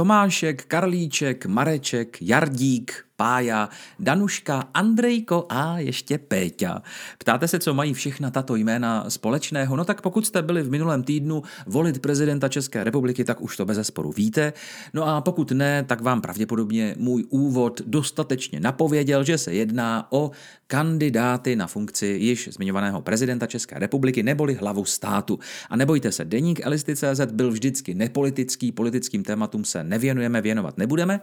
Tomášek, Karlíček, Mareček, Jardík, Pája, Danuška, Andrejko a ještě Péťa. Ptáte se, co mají všechna tato jména společného? No tak pokud jste byli v minulém týdnu volit prezidenta České republiky, tak už to bez zesporu víte. No a pokud ne, tak vám pravděpodobně můj úvod dostatečně napověděl, že se jedná o kandidáty na funkci již zmiňovaného prezidenta České republiky neboli hlavu státu. A nebojte se, deník Elisty.cz byl vždycky nepolitický, politickým tématům se nevěnujeme, věnovat nebudeme.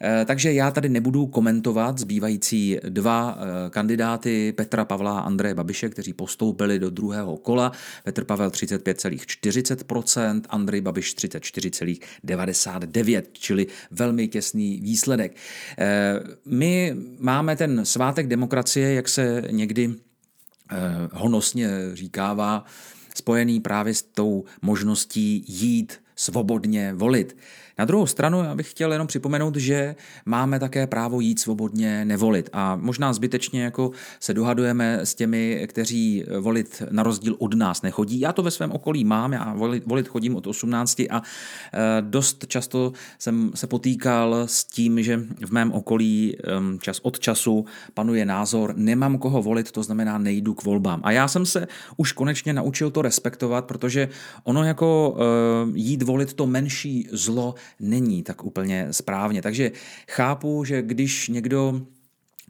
Eh, takže já tady nebudu komentovat zbývající dva eh, kandidáty Petra Pavla a Andreje Babiše, kteří postoupili do druhého kola. Petr Pavel 35,40%, Andrej Babiš 34,99%, čili velmi těsný výsledek. Eh, my máme ten svátek demokracie, jak se někdy honosně říkává, spojený právě s tou možností jít svobodně volit. Na druhou stranu já bych chtěl jenom připomenout, že máme také právo jít svobodně nevolit a možná zbytečně jako se dohadujeme s těmi, kteří volit na rozdíl od nás nechodí. Já to ve svém okolí mám, já volit, volit chodím od 18 a eh, dost často jsem se potýkal s tím, že v mém okolí čas od času panuje názor, nemám koho volit, to znamená nejdu k volbám. A já jsem se už konečně naučil to respektovat, protože ono jako eh, jít volit to menší zlo není tak úplně správně. Takže chápu, že když někdo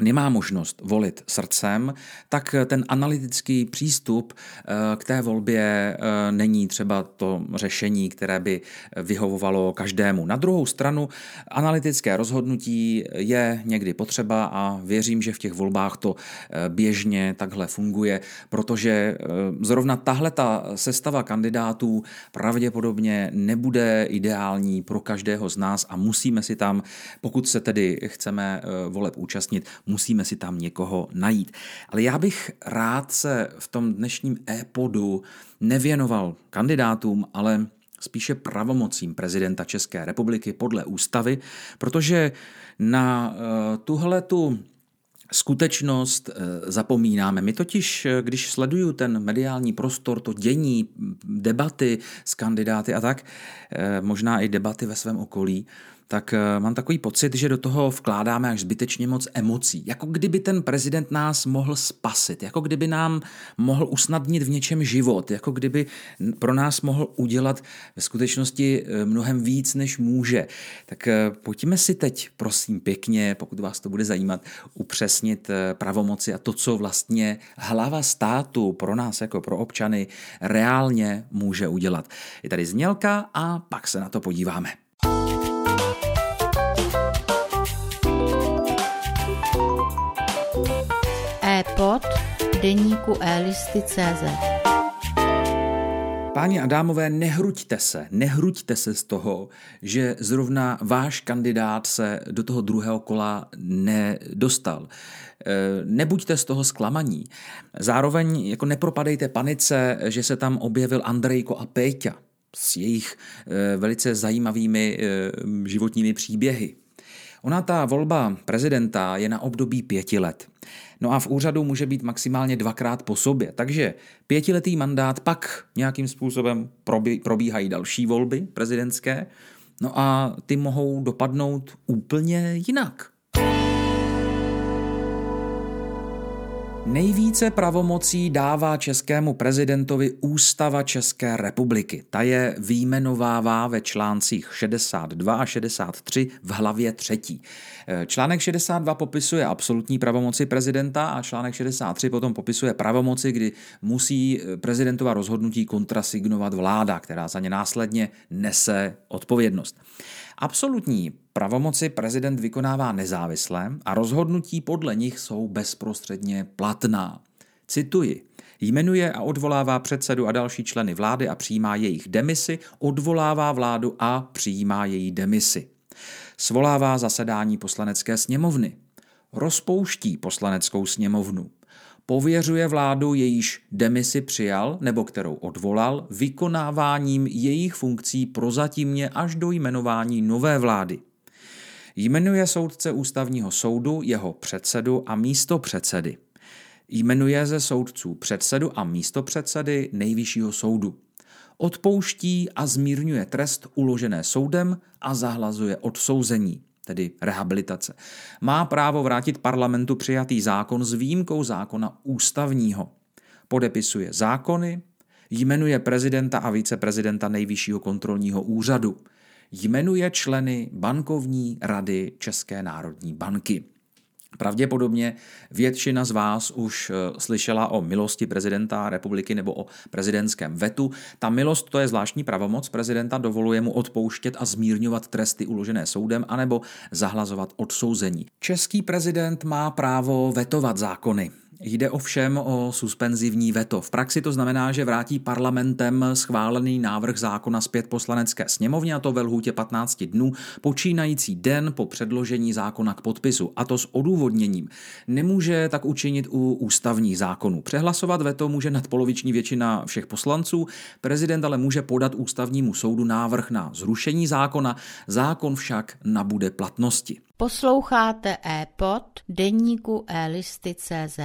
nemá možnost volit srdcem, tak ten analytický přístup eh, k té volbě eh, není třeba to řešení, které by vyhovovalo každému. Na druhou stranu analytické rozhodnutí je někdy potřeba a věřím, že v těch volbách to eh, běžně takhle funguje, protože zrovna tahle ta sestava kandidátů pravděpodobně nebude ideální pro každého z nás a musíme si tam, pokud se tedy chceme voleb účastnit, musíme si tam někoho najít. Ale já bych rád se v tom dnešním e-podu nevěnoval kandidátům, ale spíše pravomocím prezidenta České republiky podle ústavy, protože na uh, tuhle tu skutečnost eh, zapomínáme. My totiž, eh, když sleduju ten mediální prostor, to dění, debaty s kandidáty a tak, možná i debaty ve svém okolí, tak eh, mám takový pocit, že do toho vkládáme až zbytečně moc emocí. Jako kdyby ten prezident nás mohl spasit, jako kdyby nám mohl usnadnit v něčem život, jako kdyby pro nás mohl udělat ve skutečnosti eh, mnohem víc, než může. Tak eh, pojďme si teď, prosím, pěkně, pokud vás to bude zajímat, upřesnit pravomoci a to, co vlastně hlava státu pro nás jako pro občany reálně může udělat. Je tady znělka a pak se na to podíváme. Deníku elisty.cz Páni a dámové, nehruďte se, nehruďte se z toho, že zrovna váš kandidát se do toho druhého kola nedostal. E, nebuďte z toho zklamaní. Zároveň jako nepropadejte panice, že se tam objevil Andrejko a Péťa s jejich e, velice zajímavými e, životními příběhy. Ona ta volba prezidenta je na období pěti let. No a v úřadu může být maximálně dvakrát po sobě. Takže pětiletý mandát, pak nějakým způsobem probíhají další volby prezidentské. No a ty mohou dopadnout úplně jinak. Nejvíce pravomocí dává českému prezidentovi Ústava České republiky. Ta je výjmenovává ve článcích 62 a 63 v hlavě třetí. Článek 62 popisuje absolutní pravomoci prezidenta a článek 63 potom popisuje pravomoci, kdy musí prezidentova rozhodnutí kontrasignovat vláda, která za ně následně nese odpovědnost. Absolutní pravomoci prezident vykonává nezávisle a rozhodnutí podle nich jsou bezprostředně platná. Cituji. Jmenuje a odvolává předsedu a další členy vlády a přijímá jejich demisi, odvolává vládu a přijímá její demisi. Svolává zasedání poslanecké sněmovny. Rozpouští poslaneckou sněmovnu pověřuje vládu, jejíž demisi přijal nebo kterou odvolal, vykonáváním jejich funkcí prozatímně až do jmenování nové vlády. Jmenuje soudce ústavního soudu, jeho předsedu a místo předsedy. Jmenuje ze soudců předsedu a místo předsedy nejvyššího soudu. odpouští a zmírňuje trest uložené soudem a zahlazuje odsouzení tedy rehabilitace. Má právo vrátit parlamentu přijatý zákon s výjimkou zákona ústavního. Podepisuje zákony, jmenuje prezidenta a viceprezidenta nejvyššího kontrolního úřadu. Jmenuje členy bankovní rady České národní banky. Pravděpodobně většina z vás už eh, slyšela o milosti prezidenta republiky nebo o prezidentském vetu. Ta milost to je zvláštní pravomoc prezidenta, dovoluje mu odpouštět a zmírňovat tresty uložené soudem anebo zahlazovat odsouzení. Český prezident má právo vetovat zákony. Jde ovšem o suspenzivní veto. V praxi to znamená, že vrátí parlamentem schválený návrh zákona zpět poslanecké sněmovně, a to ve lhůtě 15 dnů, počínající den po předložení zákona k podpisu, a to s odůvodněním. Nemůže tak učinit u ústavních zákonů. Přehlasovat veto může nadpoloviční většina všech poslanců, prezident ale může podat ústavnímu soudu návrh na zrušení zákona, zákon však nabude platnosti. Posloucháte e-pod deníku e-listy.cz.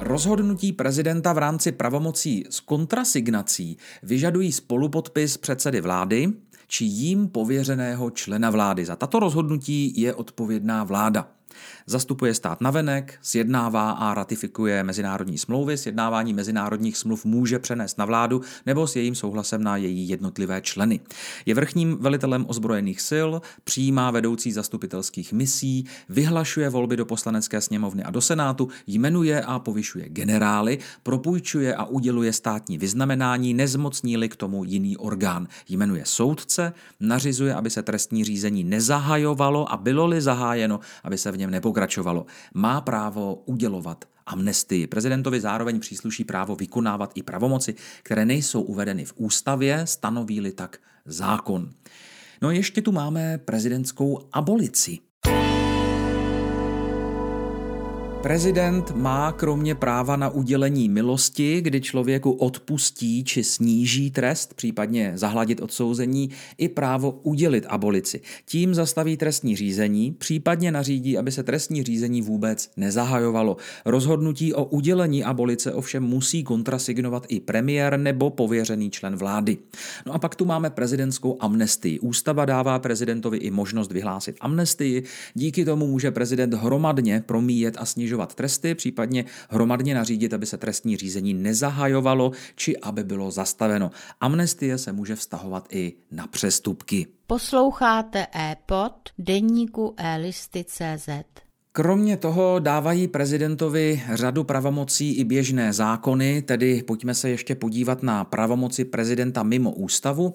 Rozhodnutí prezidenta v rámci pravomocí s kontrasignací vyžadují spolupodpis předsedy vlády či jím pověřeného člena vlády. Za tato rozhodnutí je odpovědná vláda. Zastupuje stát navenek, sjednává a ratifikuje mezinárodní smlouvy. Sjednávání mezinárodních smluv může přenést na vládu nebo s jejím souhlasem na její jednotlivé členy. Je vrchním velitelem ozbrojených sil, přijímá vedoucí zastupitelských misí, vyhlašuje volby do poslanecké sněmovny a do senátu, jmenuje a povyšuje generály, propůjčuje a uděluje státní vyznamenání, nezmocní-li k tomu jiný orgán. Jmenuje soudce, nařizuje, aby se trestní řízení nezahajovalo a bylo-li zahájeno, aby se v něm nepokračovalo. Má právo udělovat amnestii. Prezidentovi zároveň přísluší právo vykonávat i pravomoci, které nejsou uvedeny v ústavě, stanoví-li tak zákon. No ještě tu máme prezidentskou abolici. Prezident má kromě práva na udělení milosti, kdy člověku odpustí či sníží trest, případně zahladit odsouzení, i právo udělit abolici. Tím zastaví trestní řízení, případně nařídí, aby se trestní řízení vůbec nezahajovalo. Rozhodnutí o udělení abolice ovšem musí kontrasignovat i premiér nebo pověřený člen vlády. No a pak tu máme prezidentskou amnestii. Ústava dává prezidentovi i možnost vyhlásit amnestii, díky tomu může prezident hromadně promíjet a snižovat snižovat tresty, případně hromadně nařídit, aby se trestní řízení nezahajovalo či aby bylo zastaveno. Amnestie se může vztahovat i na přestupky. Posloucháte e-pod deníku e-listy.cz. Kromě toho dávají prezidentovi řadu pravomocí i běžné zákony, tedy pojďme se ještě podívat na pravomoci prezidenta mimo ústavu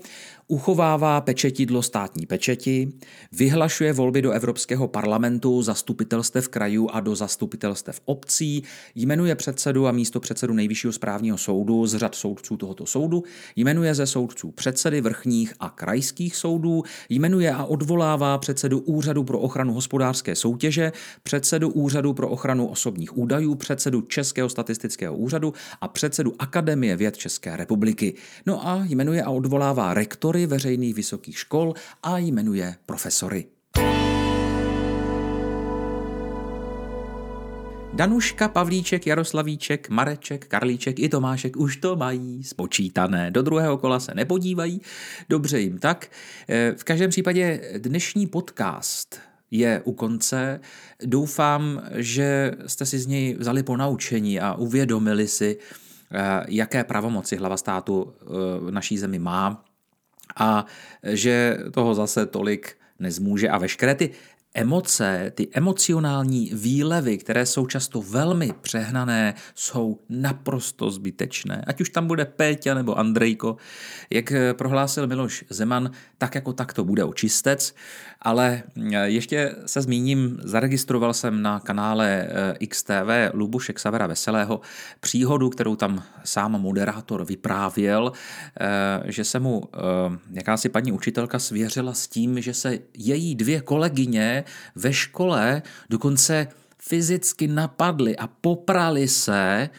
uchovává pečetidlo státní pečeti, vyhlašuje volby do Evropského parlamentu, zastupitelstev krajů a do zastupitelstev obcí, jmenuje předsedu a místo předsedu Nejvyššího správního soudu z řad soudců tohoto soudu, jmenuje ze soudců předsedy vrchních a krajských soudů, jmenuje a odvolává předsedu Úřadu pro ochranu hospodářské soutěže, předsedu Úřadu pro ochranu osobních údajů, předsedu Českého statistického úřadu a předsedu Akademie věd České republiky. No a jmenuje a odvolává rektory veřejných vysokých škol a jmenuje profesory. Danuška, Pavlíček, Jaroslavíček, Mareček, Karlíček i Tomášek už to mají spočítané. Do druhého kola se nepodívají, dobře jim tak. Eh, v každém případě dnešní podcast je u konce. Doufám, že jste si z něj vzali ponaučení a uvědomili si, eh, jaké pravomoci hlava státu eh, v naší zemi má a že toho zase tolik nezmůže a veškeré ty emoce, ty emocionální výlevy, které jsou často velmi přehnané, jsou naprosto zbytečné. Ať už tam bude Péťa nebo Andrejko, jak prohlásil Miloš Zeman, tak jako tak to bude očistec, ale ještě se zmíním, zaregistroval jsem na kanále eh, XTV Lubušek Savera Veselého příhodu, kterou tam sám moderátor vyprávěl, eh, že se mu eh, jakási paní učitelka svěřila s tím, že se její dvě kolegyně ve škole dokonce fyzicky napadli a poprali se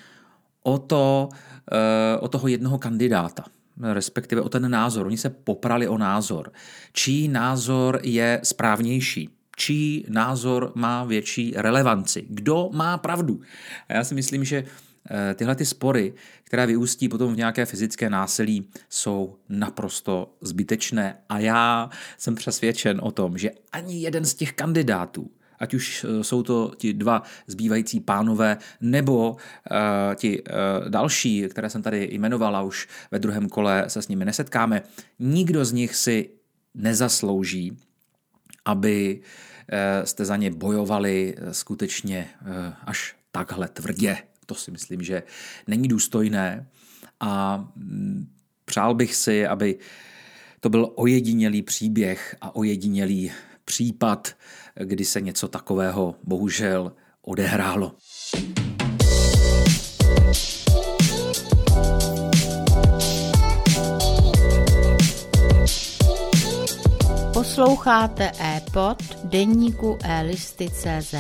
o, to, eh, o toho jednoho kandidáta respektive o ten názor. Oni se poprali o názor. Čí názor je správnější? čí názor má větší relevanci, kdo má pravdu. A já si myslím, že tyhle ty spory, které vyústí potom v nějaké fyzické násilí, jsou naprosto zbytečné. A já jsem přesvědčen o tom, že ani jeden z těch kandidátů, ať už eh, jsou to ti dva zbývající pánové, nebo uh, ti uh, další, které jsem tady jmenovala, už ve druhém kole se s nimi nesetkáme, nikdo z nich si nezaslouží, aby uh, jste za ně bojovali skutečně uh, až takhle tvrdě. To si myslím, že není důstojné a mm, přál bych si, aby to byl ojedinělý příběh a ojedinělý případ, kdy se něco takového bohužel odehrálo. Posloucháte e-pod deníku e-listy.cz.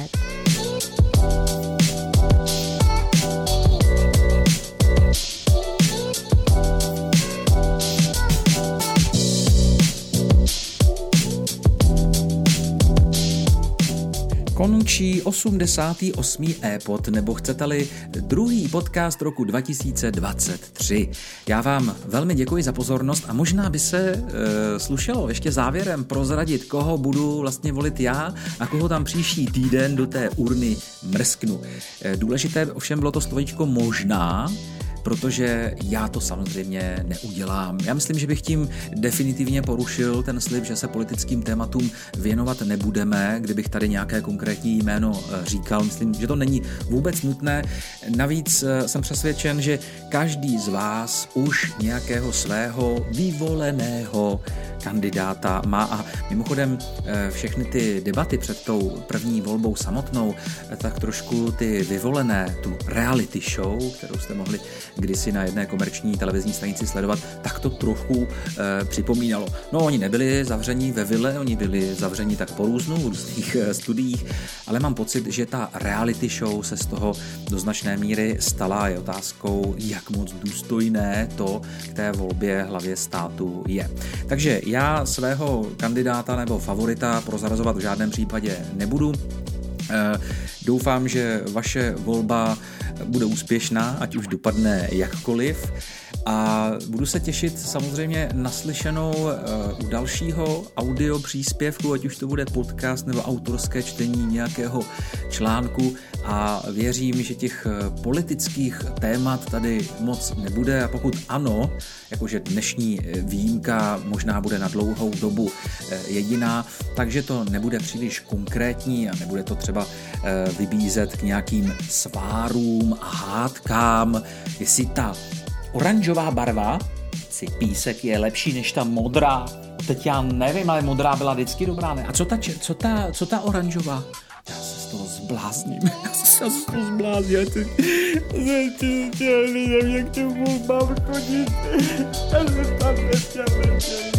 končí 88. e-pod, nebo chcete-li druhý podcast roku 2023. Já vám velmi děkuji za pozornost a možná by se e, slušelo ještě závěrem prozradit, koho budu vlastně volit já a koho tam příští týden do té urny mrsknu. E, důležité ovšem bylo to slovíčko možná, protože já to samozřejmě neudělám. Já myslím, že bych tím definitivně porušil ten slib, že se politickým tématům věnovat nebudeme, kdybych tady nějaké konkrétní jméno eh, říkal. Myslím, že to není vůbec nutné. Navíc eh, jsem přesvědčen, že každý z vás už nějakého svého vyvoleného kandidáta má. A mimochodem eh, všechny ty debaty před tou první volbou samotnou, tak trošku ty vyvolené, tu reality show, kterou jste mohli kdysi na jedné komerční televizní stanici sledovat, tak to trochu e, připomínalo. No, oni nebyli zavření ve vile, oni byli zavření tak po různu, v různých e, studiích, ale mám pocit, že ta reality show se z toho do značné míry stala. Je otázkou, jak moc důstojné to k té volbě hlavě státu je. Takže já svého kandidáta nebo favorita prozrazovat v žádném případě nebudu. E, doufám, že vaše volba bude úspěšná, ať už dopadne jakkoliv. A budu se těšit samozřejmě naslyšenou eh, u dalšího audio příspěvku, ať už to bude podcast nebo autorské čtení nějakého článku. A věřím, že těch eh, politických témat tady moc nebude. A pokud ano, jakože dnešní eh, výjimka možná bude na dlouhou dobu jediná, takže to nebude příliš konkrétní a nebude to třeba vybízet k nějakým svárům a hádkám, jestli ta oranžová barva, si písek je lepší než ta modrá. Teď já nevím, ale modrá byla vždycky dobrá, ne? A co ta, co ta, co ta oranžová? Já se z toho zblázním. Já se z toho zblázním. Já já nevím, jak to mám chodit. Já se tam nechtěl, nechtěl.